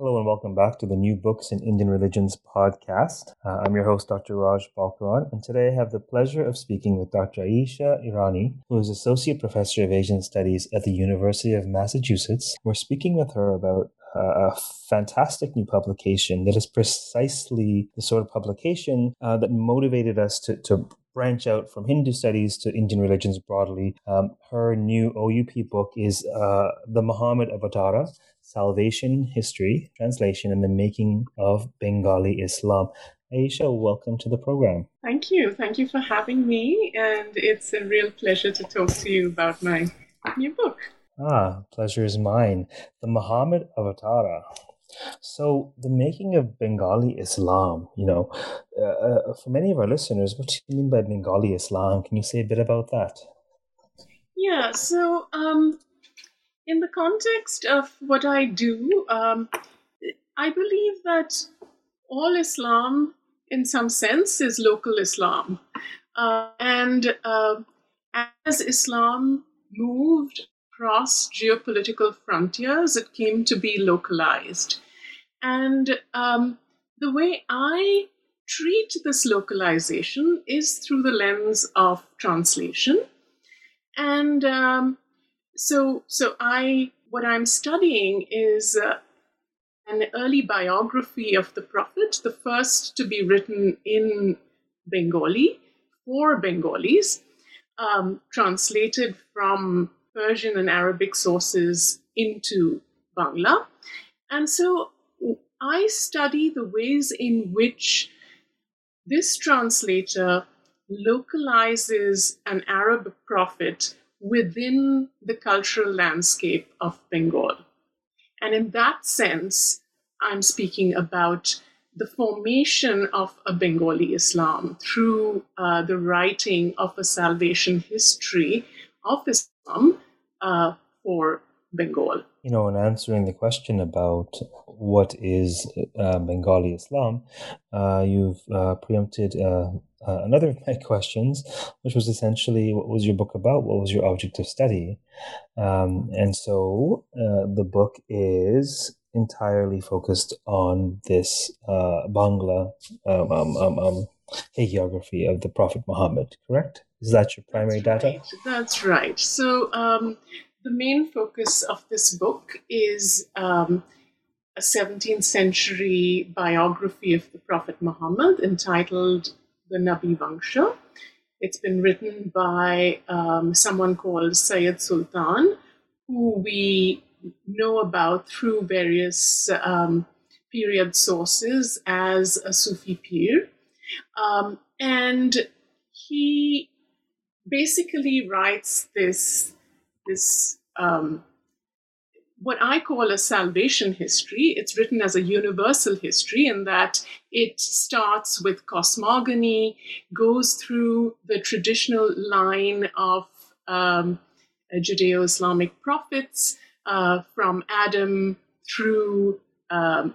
Hello and welcome back to the New Books in Indian Religions podcast. Uh, I'm your host, Dr. Raj Balkaran, and today I have the pleasure of speaking with Dr. Ayesha Irani, who is Associate Professor of Asian Studies at the University of Massachusetts. We're speaking with her about uh, a fantastic new publication that is precisely the sort of publication uh, that motivated us to, to branch out from Hindu studies to Indian religions broadly. Um, her new OUP book is uh, The Muhammad Avatara Salvation History, Translation, and the Making of Bengali Islam. Ayesha, welcome to the program. Thank you. Thank you for having me. And it's a real pleasure to talk to you about my new book. Ah, pleasure is mine. The Muhammad Avatara. So, the making of Bengali Islam, you know, uh, uh, for many of our listeners, what do you mean by Bengali Islam? Can you say a bit about that? Yeah, so um, in the context of what I do, um, I believe that all Islam, in some sense, is local Islam. Uh, and uh, as Islam moved across geopolitical frontiers, it came to be localized. And um, the way I treat this localization is through the lens of translation. And um, so so i what i'm studying is uh, an early biography of the prophet the first to be written in bengali for bengalis um, translated from persian and arabic sources into bangla. And so i study the ways in which this translator localizes an arab prophet within the cultural landscape of Bengal. And in that sense, I'm speaking about the formation of a Bengali Islam through uh, the writing of a salvation history of Islam uh, for Bengal. You know, in answering the question about what is uh, Bengali Islam, uh, you've uh, preempted uh, another of my questions, which was essentially what was your book about? What was your object of study? Um, and so uh, the book is entirely focused on this uh, Bangla um, um, um, um hagiography of the Prophet Muhammad, correct? Is that your primary That's data? Right. That's right. So um, the main focus of this book is um, a 17th century biography of the Prophet Muhammad entitled the Nabi Vangsha. It's been written by um, someone called Syed Sultan, who we know about through various um, period sources as a Sufi pir. Um, and he basically writes this, this um, what I call a salvation history. It's written as a universal history in that it starts with cosmogony, goes through the traditional line of um, Judeo Islamic prophets uh, from Adam through um,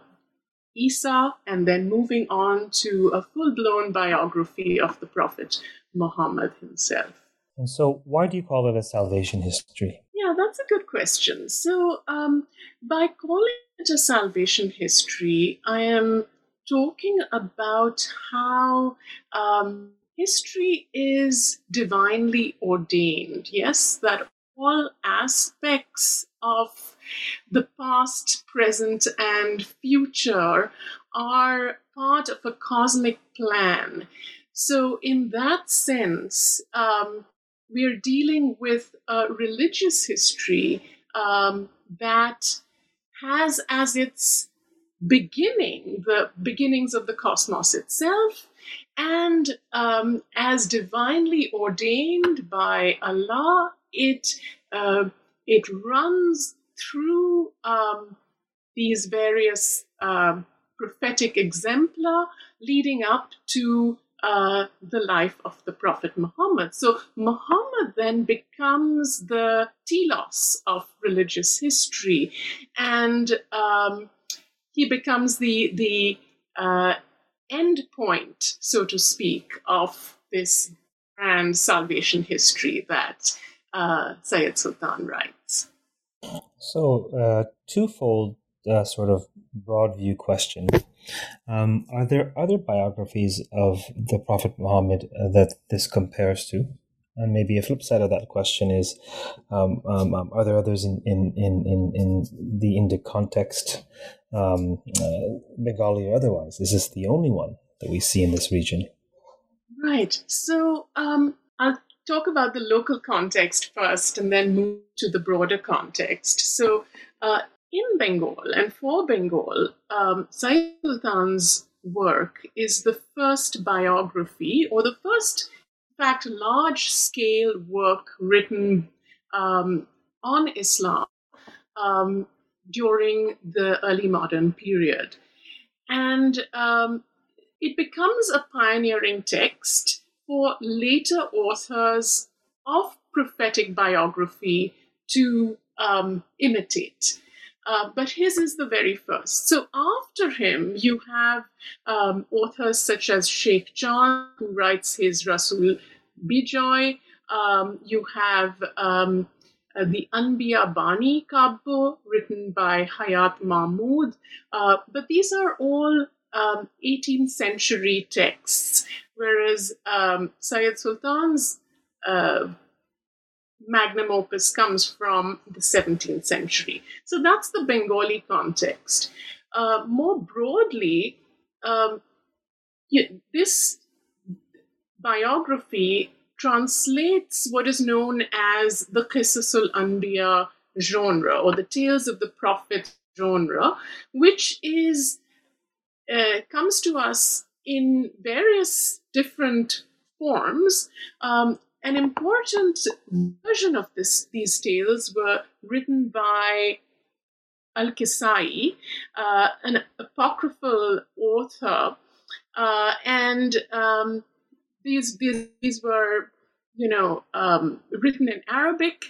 Isa, and then moving on to a full blown biography of the Prophet Muhammad himself. And so, why do you call it a salvation history? Yeah, that's a good question. So, um, by calling it a salvation history, I am talking about how um, history is divinely ordained. Yes, that all aspects of the past, present, and future are part of a cosmic plan. So, in that sense, um, we're dealing with a religious history um, that has as its beginning the beginnings of the cosmos itself and um, as divinely ordained by allah it uh, it runs through um, these various um, prophetic exemplar leading up to uh, the life of the Prophet Muhammad. So Muhammad then becomes the telos of religious history, and um, he becomes the the uh, end point, so to speak, of this grand salvation history that uh, Sayyid Sultan writes. So, uh, twofold uh, sort of broad view question. Um, are there other biographies of the Prophet Muhammad uh, that this compares to? And maybe a flip side of that question is um, um, um are there others in, in, in, in, the Indic context, um, uh, Bengali or otherwise? Is this the only one that we see in this region? Right. So um, I'll talk about the local context first and then move to the broader context. So, uh, in Bengal and for Bengal, um, Sultan's work is the first biography or the first, in fact, large scale work written um, on Islam um, during the early modern period. And um, it becomes a pioneering text for later authors of prophetic biography to um, imitate. Uh, but his is the very first. So after him, you have um, authors such as Sheikh Chand, who writes his Rasul Bijoy. Um, you have um, uh, the Anbiya Bani Kabbo, written by Hayat Mahmud. Uh, but these are all 18th um, century texts, whereas um, Sayyid Sultan's uh, magnum opus comes from the 17th century. So that's the Bengali context. Uh, more broadly, um, this biography translates what is known as the Qisasul Anbiya genre or the Tales of the Prophet genre, which is uh, comes to us in various different forms. Um, an important version of this, these tales were written by Al Kisai, uh, an apocryphal author, uh, and um, these, these these were, you know, um, written in Arabic,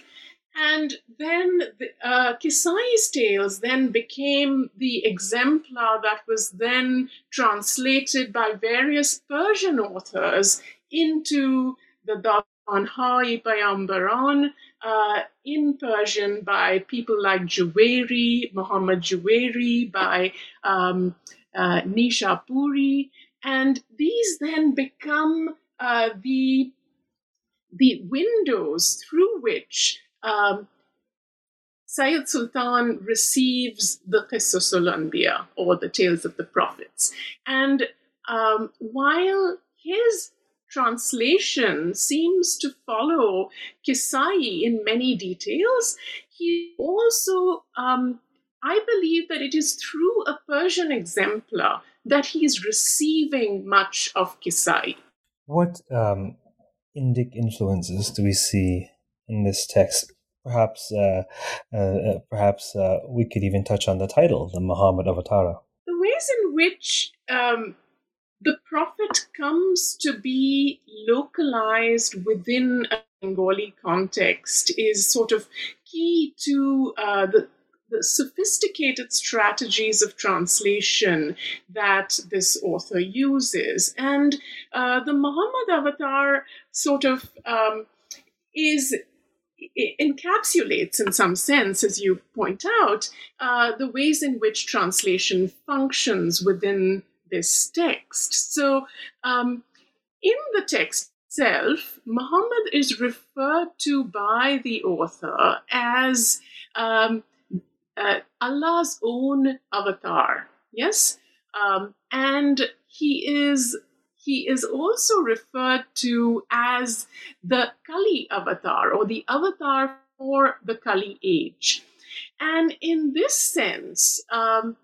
and then the, uh, Kisai's tales then became the exemplar that was then translated by various Persian authors into the Dastanhai Payambaran uh, in Persian by people like Juwairi, Muhammad Juwairi, by um, uh, Nishapuri, and these then become uh, the the windows through which um, Sayyid Sultan receives the Qisasul Anbiya, or the tales of the prophets. And um, while his translation seems to follow Kisai in many details, he also, um, I believe that it is through a Persian exemplar that he is receiving much of Kisai. What um, Indic influences do we see in this text perhaps uh, uh, uh, perhaps uh, we could even touch on the title, the Muhammad Avatara. The ways in which um, the prophet comes to be localized within a Bengali context is sort of key to uh, the the sophisticated strategies of translation that this author uses. And uh, the Muhammad avatar sort of um, is encapsulates, in some sense, as you point out, uh, the ways in which translation functions within this text. So, um, in the text itself, Muhammad is referred to by the author as um, uh, Allah's own avatar. Yes, um, and he is he is also referred to as the Kali avatar or the avatar for the Kali age. And in this sense, um,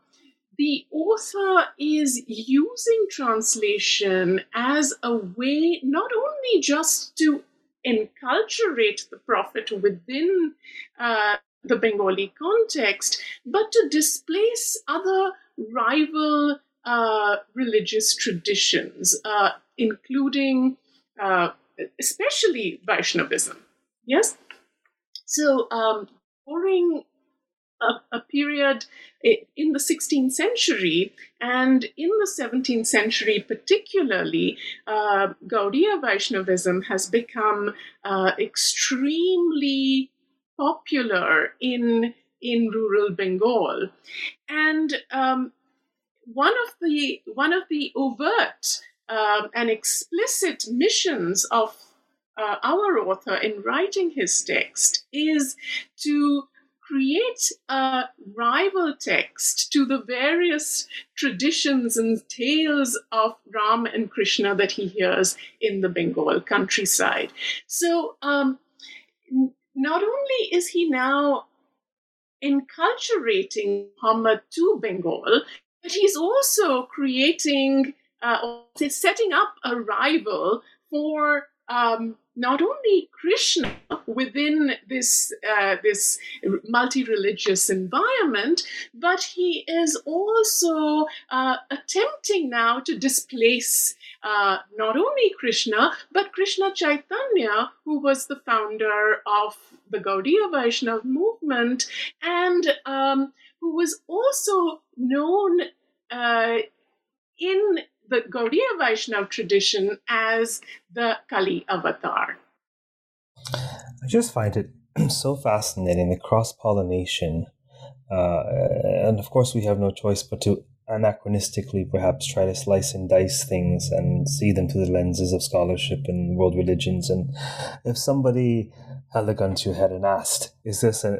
the author is using translation as a way not only just to enculturate the prophet within uh, the Bengali context, but to displace other rival uh, religious traditions, uh, including uh, especially Vaishnavism. Yes? So um, during a, a, period in the 16th century and in the 17th century, particularly, uh, Gaudiya Vaishnavism has become uh, extremely popular in in rural Bengal, and um, one of the one of the overt um, and explicit missions of uh, our author in writing his text is to create a rival text to the various traditions and tales of Ram and Krishna that he hears in the Bengal countryside. So, um, not only is he now enculturating Muhammad to Bengal, but he's also creating, uh, setting up a rival for um, not only Krishna within this uh, this multi-religious environment, but he is also uh, attempting now to displace uh, not only Krishna but Krishna Chaitanya, who was the founder of the Gaudiya Vaishnava movement and um, who was also known uh, in the Gaudiya Vaishnav tradition as the Kali avatar. I just find it so fascinating the cross pollination. Uh, and of course, we have no choice but to anachronistically perhaps try to slice and dice things and see them through the lenses of scholarship and world religions. And if somebody held a gun to your head and asked, "Is this a?"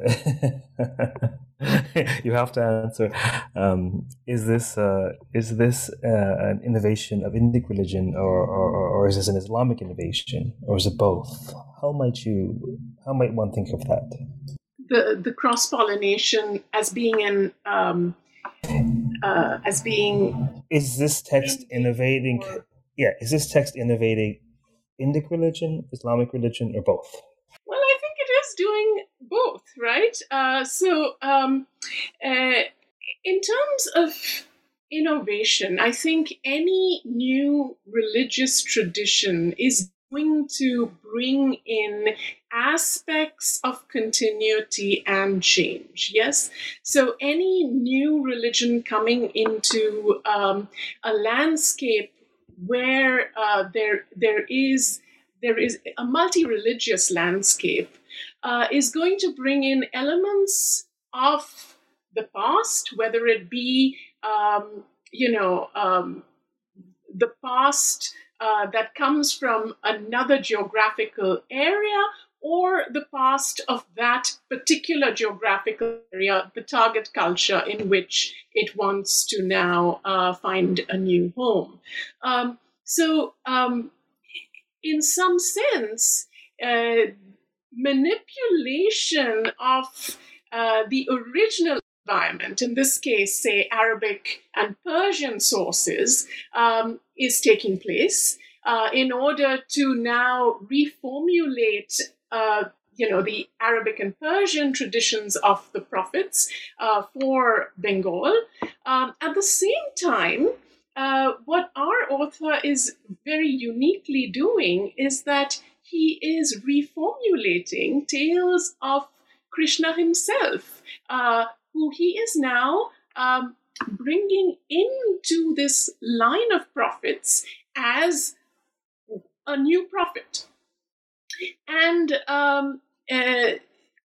you have to answer, um, "Is this uh, is this uh, an innovation of Indic religion, or, or or is this an Islamic innovation, or is it both?" How might you? How might one think of that? The the cross pollination as being an um, uh, as being is this text innovating? Yeah, is this text innovating Indic religion, Islamic religion, or both? Well, I think it is doing both, right? Uh, so, um, uh, in terms of innovation, I think any new religious tradition is going to bring in aspects of continuity and change. Yes? So, any new religion coming into um, a landscape where uh, there, there is there is a multi-religious landscape uh, is going to bring in elements of the past, whether it be, um, you know, um, the past uh, that comes from another geographical area or the past of that particular geographical area, the target culture in which it wants to now uh, find a new home. Um, so, um, in some sense, uh, manipulation of uh, the original environment, in this case, say Arabic and Persian sources, um, is taking place uh, in order to now reformulate. Uh, you know the Arabic and Persian traditions of the prophets uh, for Bengal. Um, at the same time, uh, what our author is very uniquely doing is that he is reformulating tales of Krishna himself, uh, who he is now um, bringing into this line of prophets as a new prophet. And um, uh,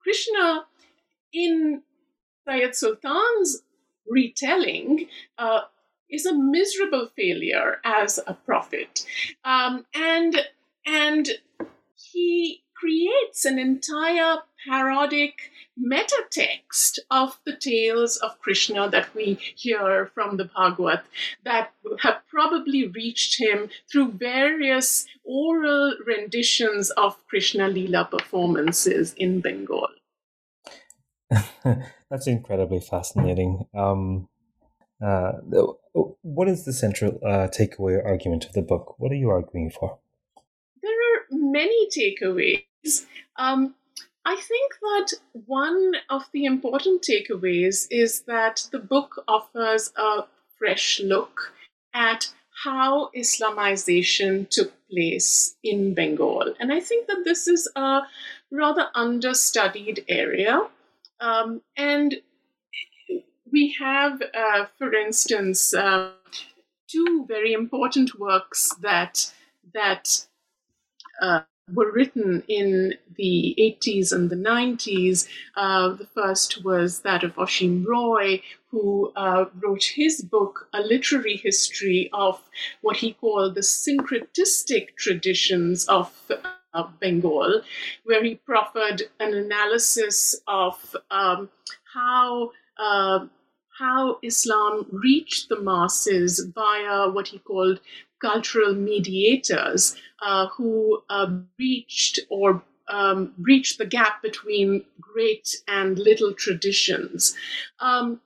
Krishna, in Syed Sultan's retelling, uh, is a miserable failure as a prophet. Um, and and he creates an entire parodic meta text of the tales of Krishna that we hear from the Bhagavad that have probably reached him through various oral renditions of Krishna Lila performances in Bengal. That's incredibly fascinating. Um, uh, what is the central uh, takeaway argument of the book? What are you arguing for? There are many takeaways. Um, I think that one of the important takeaways is that the book offers a fresh look at how Islamization took place in Bengal. And I think that this is a rather understudied area. Um, and we have, uh, for instance, uh, two very important works that that uh, were written in the 80s and the 90s. Uh, the first was that of Asim Roy, who uh, wrote his book, A Literary History of what he called the syncretistic traditions of uh, Bengal, where he proffered an analysis of um, how. Uh, how Islam reached the masses via what he called cultural mediators uh, who uh, breached or um, breached the gap between great and little traditions. Um,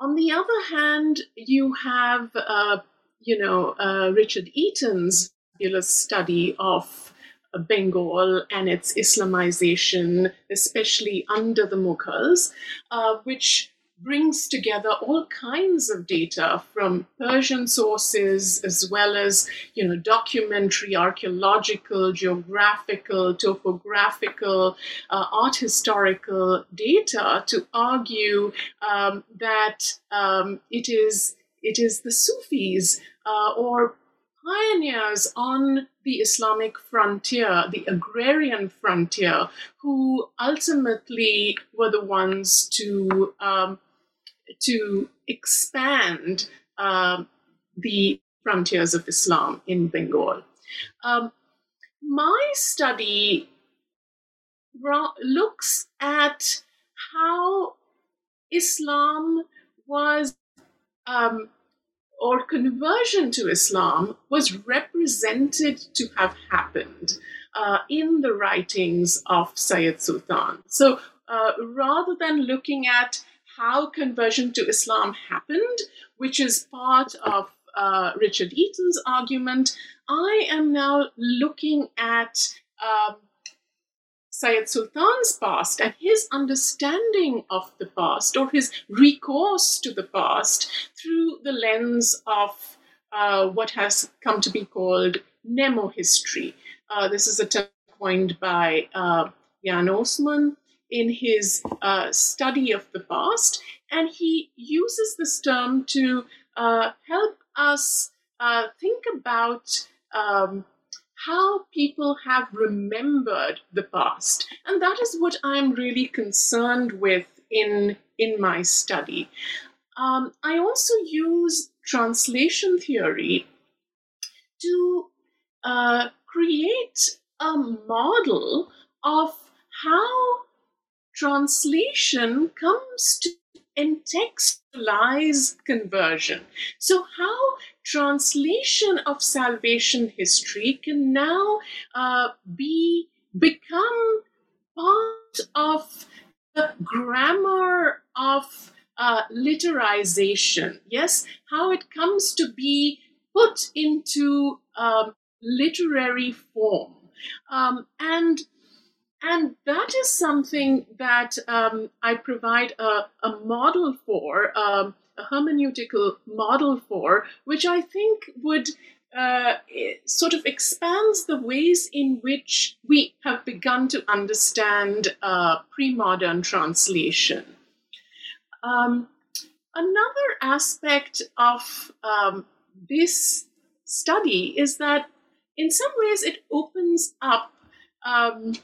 on the other hand, you have, uh, you know, uh, Richard Eaton's fabulous study of Bengal and its Islamization, especially under the Mughals, uh, which brings together all kinds of data from Persian sources as well as you know documentary, archaeological, geographical, topographical, uh, art historical data to argue um, that um, it is it is the Sufis uh, or pioneers on the Islamic frontier, the agrarian frontier, who ultimately were the ones to um, to expand uh, the frontiers of Islam in Bengal. Um, my study looks at how Islam was, um, or conversion to Islam was represented to have happened uh, in the writings of Sayyid Sultan. So uh, rather than looking at how conversion to Islam happened, which is part of uh, Richard Eaton's argument. I am now looking at um, Sayyid Sultan's past and his understanding of the past or his recourse to the past through the lens of uh, what has come to be called mnemohistory. Uh, this is a term coined by uh, Jan Assmann in his uh, study of the past, and he uses this term to uh, help us uh, think about um, how people have remembered the past, and that is what I'm really concerned with in in my study. Um, I also use translation theory to uh, create a model of how translation comes to contextualize conversion. So, how translation of salvation history can now uh, be become part of the grammar of uh, literization. Yes, how it comes to be put into um, literary form. Um, and and that is something that um, I provide a, a model for, um, a hermeneutical model for, which I think would uh, sort of expands the ways in which we have begun to understand uh, pre modern translation. Um, another aspect of um, this study is that, in some ways, it opens up um,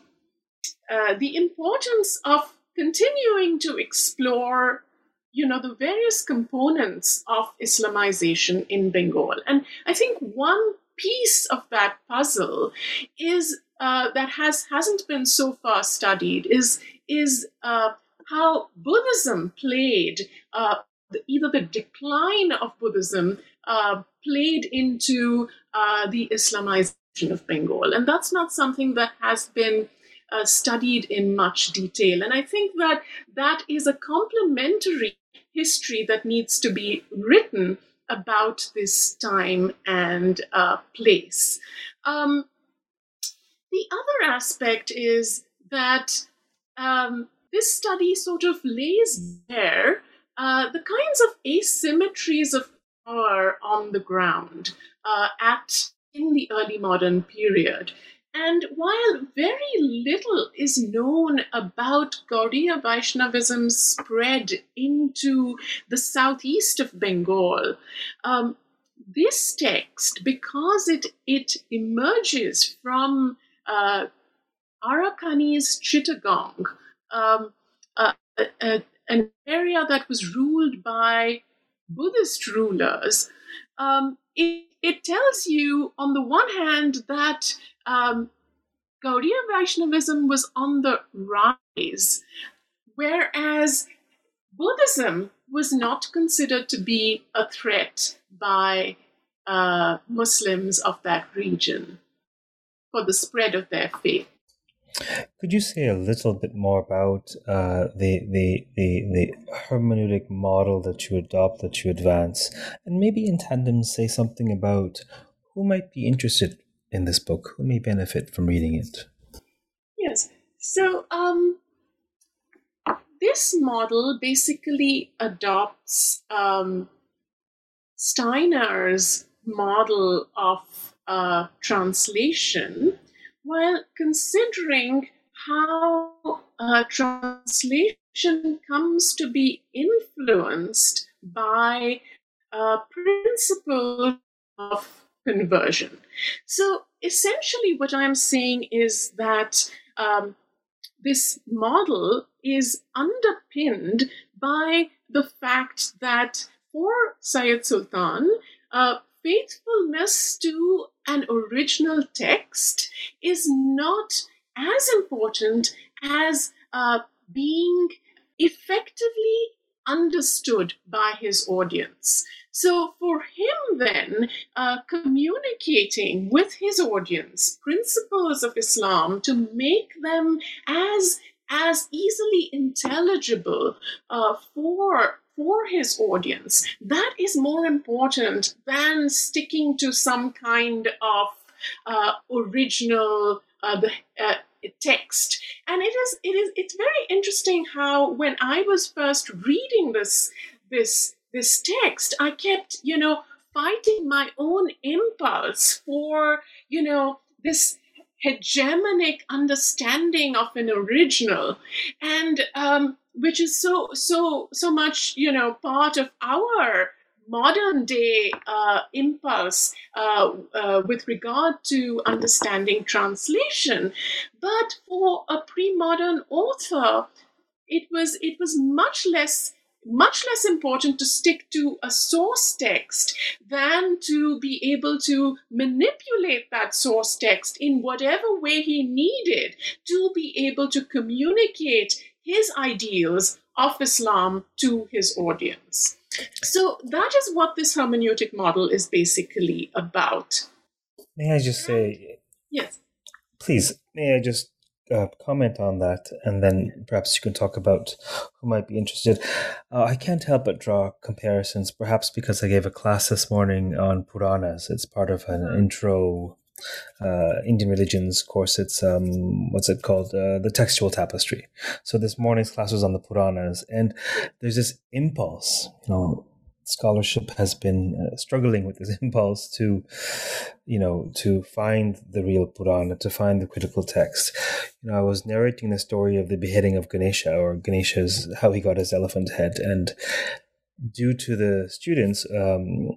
uh, the importance of continuing to explore you know the various components of islamization in bengal. And i think one piece of that puzzle is uh, that has hasn't been so far studied is is uh, how buddhism played uh, either the decline of buddhism uh, played into the islamization of bengal. And that's not something that has been uh, studied in much detail. And I think that that is a complementary history that needs to be written about this time and uh, place. Um, the other aspect is that um, this study sort of lays bare uh, the kinds of asymmetries of power on the ground uh, at in the early modern period. And while very little is known about Gaudiya Vaishnavism's spread into the southeast of Bengal, um, this text, because it, it emerges from uh, Arakanese Chittagong, um, an area that was ruled by Buddhist rulers, um, it, it tells you, on the one hand, that um, Gaudiya Vaishnavism was on the rise, whereas Buddhism was not considered to be a threat by uh, Muslims of that region for the spread of their faith. Could you say a little bit more about uh, the, the, the, the hermeneutic model that you adopt, that you advance, and maybe in tandem say something about who might be interested in this book, who may benefit from reading it? Yes. So, um, this model basically adopts um, Steiner's model of uh, translation while considering how uh, translation comes to be influenced by a principle of conversion. So essentially, what I'm saying is that um, this model is underpinned by the fact that for Syed Sultan, uh, faithfulness to an original text is not as important as uh, being effectively understood by his audience. So, for him, then, uh, communicating with his audience principles of Islam to make them as as easily intelligible uh, for for his audience. That is more important than sticking to some kind of uh, original uh, the, text. And it is it is it's very interesting how when I was first reading this this this text, I kept you know fighting my own impulse for you know this hegemonic understanding of an original and um, which is so so so much you know part of our modern day uh, impulse uh, uh, with regard to understanding translation. But for a pre-modern author it was it was much less much less important to stick to a source text than to be able to manipulate that source text in whatever way he needed to be able to communicate his ideals of Islam to his audience. So that is what this hermeneutic model is basically about. May I just say? Yes. Please, may I just uh, comment on that, and then perhaps you can talk about who might be interested. Uh, I can't help but draw comparisons, perhaps because I gave a class this morning on Puranas. It's part of an intro uh, Indian religions course. It's um, what's it called? Uh, the textual tapestry. So this morning's class was on the Puranas, and there's this impulse, you know, scholarship has been uh, struggling with this impulse to you know to find the real purana to find the critical text you know i was narrating the story of the beheading of ganesha or ganesha's how he got his elephant head and due to the students um,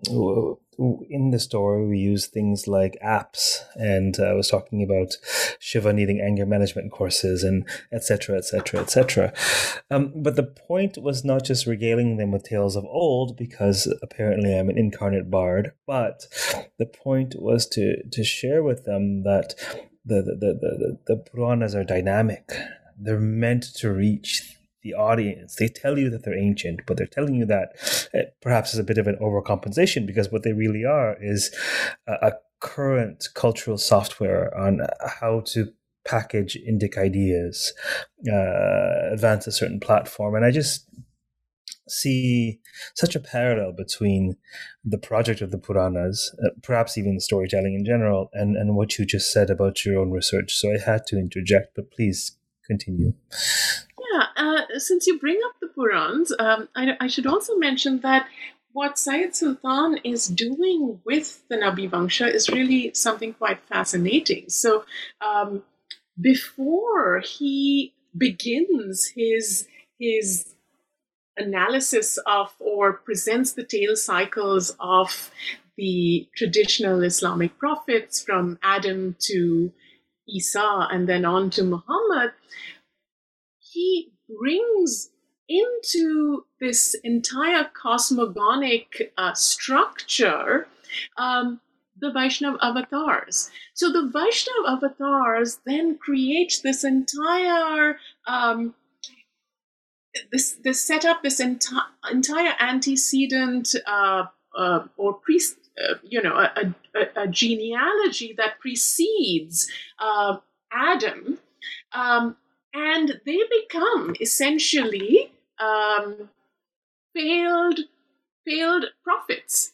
in the story we use things like apps. And uh, i was talking about shiva needing anger management courses and etc etc etc but the point was not just regaling them with tales of old because apparently i'm an incarnate bard but the point was to to share with them that the the, the, the, the puranas are dynamic. They're meant to reach the audience. They tell you that they're ancient, but they're telling you that uh, perhaps is a bit of an overcompensation because what they really are is a, a current cultural software on how to package Indic ideas, uh, advance a certain platform. And I just see such a parallel between the project of the Puranas, uh, perhaps even the storytelling in general, and, and what you just said about your own research. So I had to interject, but please continue. Yeah, uh, since you bring up the Purans, um, I, I, should also mention that what Syed Sultan is doing with the Nabi Vangsha is really something quite fascinating. So, um, before he begins his his analysis of or presents the tale cycles of the traditional Islamic prophets from Adam to Isa and then on to Muhammad, he brings into this entire cosmogonic uh, structure um, the Vaishnav avatars. So the Vaishnav avatars then create this entire um, this this set up this enti- entire antecedent uh, uh, or pre uh, you know a, a, a, genealogy that precedes uh, Adam, um, and they become essentially um, failed failed prophets.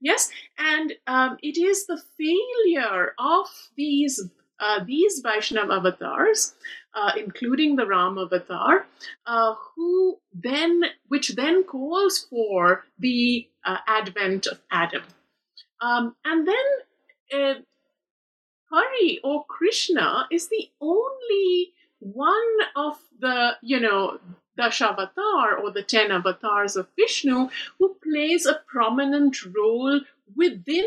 Yes, and um, it is the failure of these uh, these Vaishnav avatars, uh, including the Ram avatar, uh, who then which then calls for the uh, advent of Adam, um, and then uh, Hari or Krishna is the only one of the you know Dashavatar or the ten avatars of Vishnu who plays a prominent role within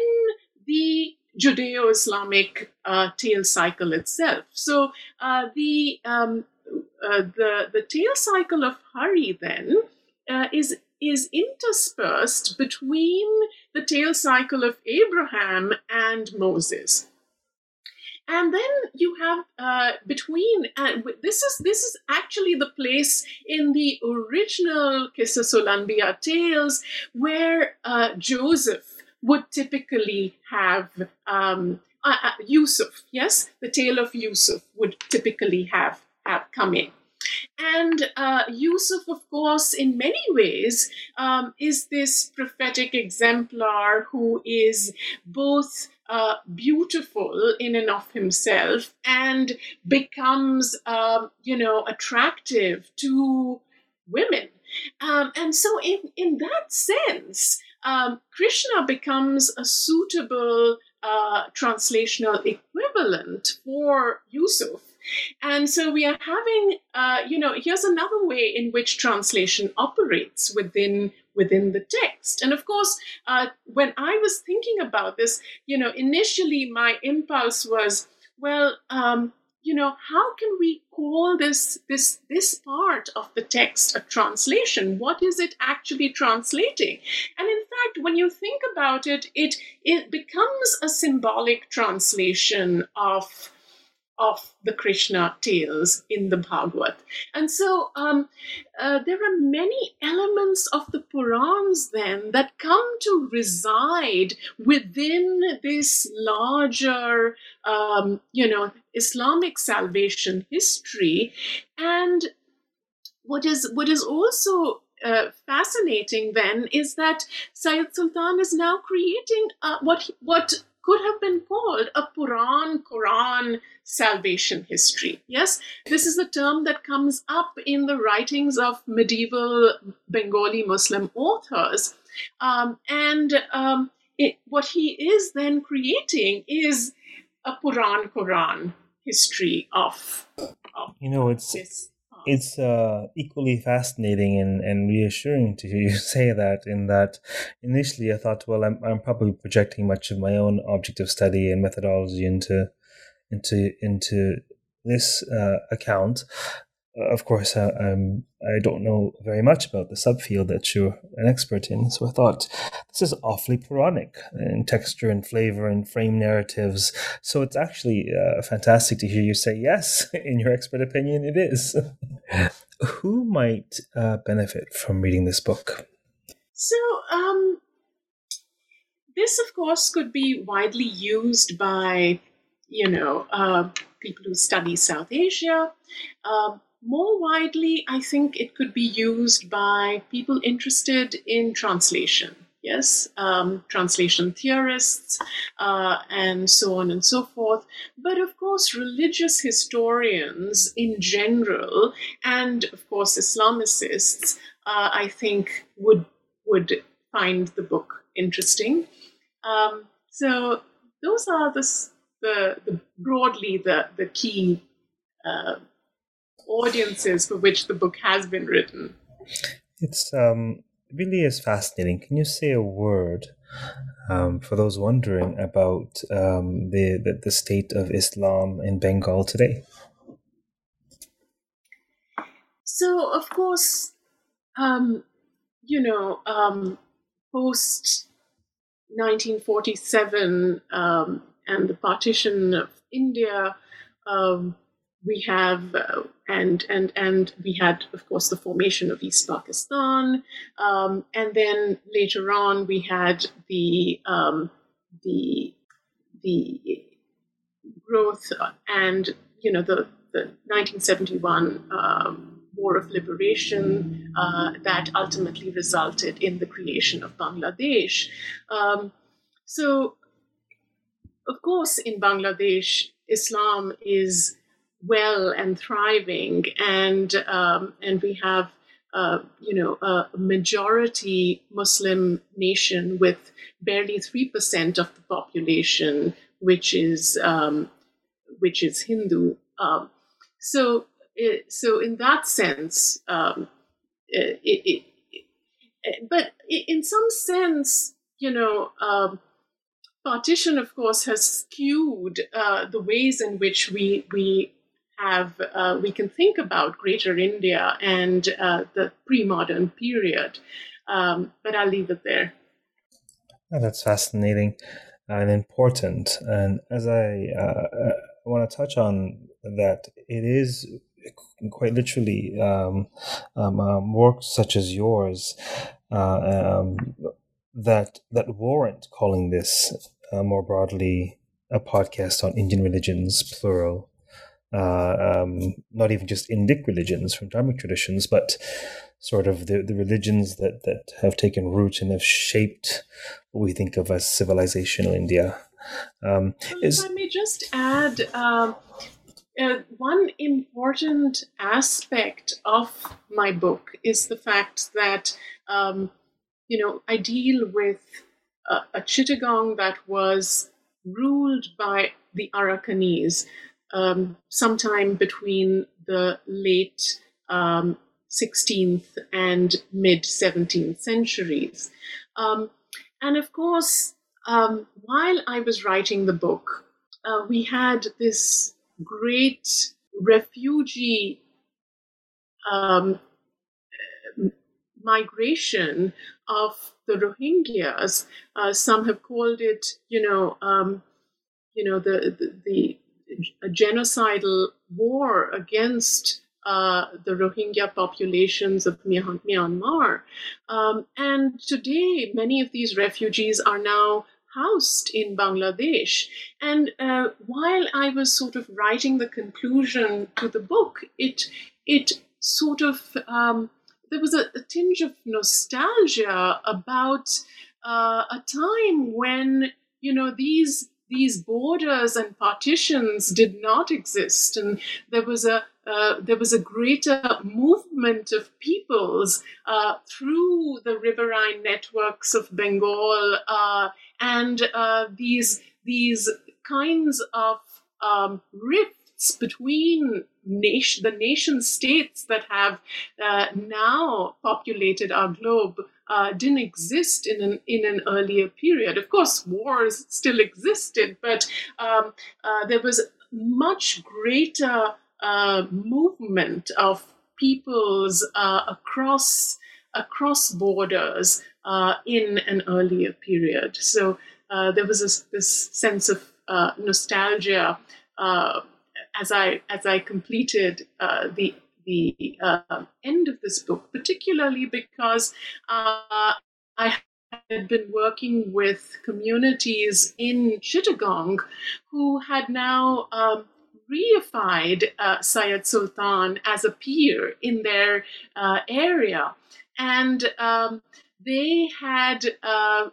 the Judeo Islamic uh, tale cycle itself. So uh, the, um, uh, the, the tale cycle of Hari then uh, is, is interspersed between the tale cycle of Abraham and Moses and then you have uh, between and this is this is actually the place in the original Qisasul Anbiya tales where uh, Joseph would typically have um, uh, uh, Yusuf. Yes, the tale of Yusuf would typically have have come in. And uh, Yusuf, of course, in many ways, um, is this prophetic exemplar who is both uh, beautiful in and of himself and becomes, um, you know, attractive to women. Um, and so, in, in that sense, um, Krishna becomes a suitable uh, translational equivalent for Yusuf. And so we are having, uh, you know, here's another way in which translation operates within within the text. And of course, uh, when I was thinking about this, you know, initially my impulse was, well, um, you know, how can we call this this this part of the text a translation? What is it actually translating? And in fact, when you think about it, it it becomes a symbolic translation of of the Krishna tales in the Bhagavad. And so um, uh, there are many elements of the Purans then that come to reside within this larger, um, you know, Islamic salvation history. And what is what is also uh, fascinating then is that Syed Sultan is now creating uh, what what could have been called a Puran Quran salvation history. Yes, this is a term that comes up in the writings of medieval Bengali Muslim authors. Um, and um, it, what he is then creating is a Puran Quran history of, of you know it's this it's uh, equally fascinating and, and reassuring to hear you say that. In that, initially I thought, well, I'm I'm probably projecting much of my own object of study and methodology into into into this uh, account. Uh, of course, um, I don't know very much about the subfield that you're an expert in, so I thought this is awfully Puranic in texture and flavor and frame narratives. So it's actually uh, fantastic to hear you say yes, in your expert opinion, it is. Who might uh, benefit from reading this book? So, um, this, of course, could be widely used by you know, uh, people who study South Asia. Uh, more widely, I think it could be used by people interested in translation. yes, um, translation theorists, uh, and so on and so forth. But of course, religious historians in general, and of course, Islamicists, uh, I think would would find the book interesting. Um, so those are the, the, the, broadly the the key uh, audiences for which the book has been written. It's um, really is fascinating. Can you say a word um, for those wondering about um, the, the, the state of Islam in Bengal today? So, of course, um, you know, um, post 1947 um, and the partition of India, um, we have uh, and and and we had of course the formation of east pakistan. Um, and then later on we had the um, the the growth and you know the the 1971 um, war of liberation uh, that ultimately resulted in the creation of bangladesh. Um, so of course in bangladesh islam is well and thriving, and um, and we have uh, you know a majority Muslim nation with barely three percent of the population, which is um, which is Hindu. Um, so it, so in that sense, um, it, it, but in some sense, you know um, partition, of course, has skewed uh, the ways in which we we have uh, we can think about Greater India and uh, the pre-modern period. Um, but I'll leave it there. Oh, that's fascinating and important. And as I, uh, I want to touch on that, it is quite literally um, um, works such as yours uh, um, that that warrant calling this uh, more broadly a podcast on Indian religions, plural, uh, um, not even just Indic religions from Dharmic traditions, but sort of the, the religions that, that have taken root and have shaped what we think of as civilizational India. Um, is, if I may just add, um, uh, one important aspect of my book is the fact that, um, you know, I deal with a, a Chittagong that was ruled by the Arakanese um, sometime between the late um, 16th and mid 17th centuries. Um, and of course, um, while I was writing the book, uh, we had this great refugee um, migration of the Rohingyas. Uh, some have called it, you know, um, you know, the, the, the a genocidal war against uh, the Rohingya populations of Myanmar. Um, and today, many of these refugees are now housed in Bangladesh. And uh, while I was sort of writing the conclusion to the book, it it sort of um, there was a, a, tinge of nostalgia about uh, a time when you know these these borders and partitions did not exist, and there was a uh, there was a greater movement of peoples uh, through the riverine networks of Bengal, uh, and uh, these these kinds of um, rifts between nation, the nation states that have uh, now populated our globe uh, didn't exist in an in an earlier period. Of course, wars still existed, but um, uh, there was much greater uh, movement of peoples uh, across across borders uh, in an earlier period. So uh, there was this, this sense of nostalgia as I as I completed the the uh, end of this book, particularly because uh, I had been working with communities in Chittagong who had now um, reified uh, Syed Sultan as a pir in their uh, area. And um, they had, uh,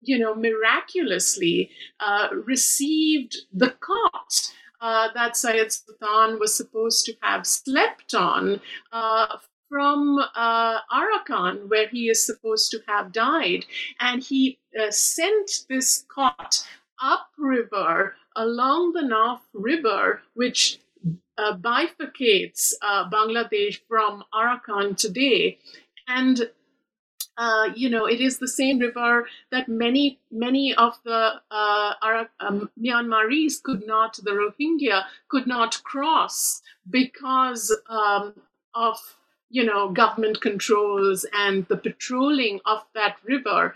you know, miraculously uh, received the cot uh, that Syed Sultan was supposed to have slept on uh, from uh, Arakan, where he is supposed to have died. And he uh, sent this cot upriver along the Naf River, which uh, bifurcates uh, Bangladesh from Arakan today. And uh, you know, it is the same river that many, many of the uh, um, Myanmaris could not, the Rohingya could not cross because um, of, you know, government controls and the patrolling of that river.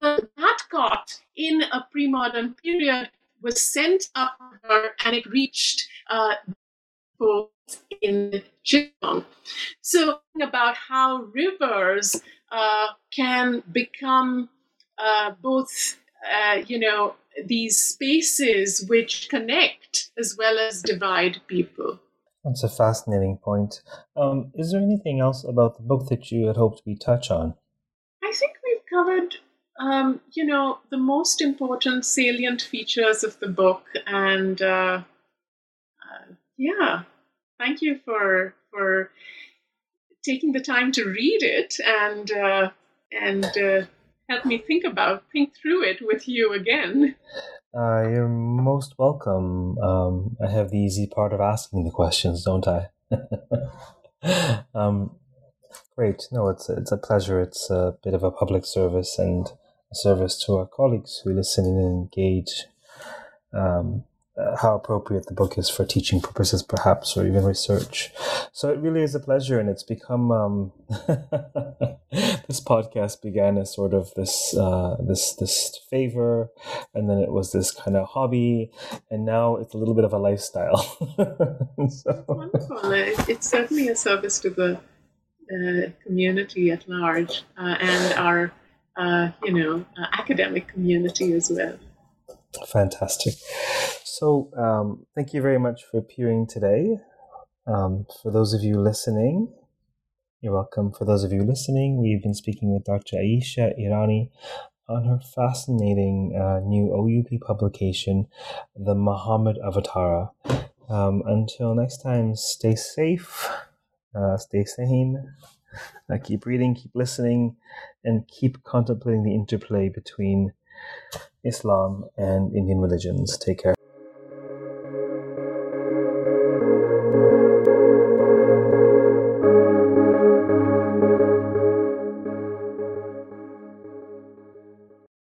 But that cot in a pre-modern period was sent up and it reached uh, in Chittagong. So about how rivers uh, can become uh, both, uh, you know, these spaces which connect as well as divide people. That's a fascinating point. Um, is there anything else about the book that you had hoped we touch on? I think we've covered, um, you know, the most important salient features of the book, and uh, yeah, thank you for for taking the time to read it and uh, and uh, help me think about think through it with you again. Uh, you're most welcome. Um, I have the easy part of asking the questions, don't I? um, great. No, it's it's a pleasure. It's a bit of a public service and a service to our colleagues who listen and engage. Um, uh, how appropriate the book is for teaching purposes, perhaps, or even research. So it really is a pleasure, and it's become um, this podcast began as sort of this uh, this this favor, and then it was this kind of hobby, and now it's a little bit of a lifestyle. so. Wonderful! It's certainly a service to the uh, community at large uh, and our uh, you know uh, academic community as well. Fantastic. So, um, thank you very much for appearing today. Um, for those of you listening, you're welcome. For those of you listening, we've been speaking with Dr. Ayesha Irani on her fascinating uh, new OUP publication, The Muhammad Avatara. Um, until next time, stay safe, uh, stay sane, uh, keep reading, keep listening, and keep contemplating the interplay between Islam and Indian religions. Take care.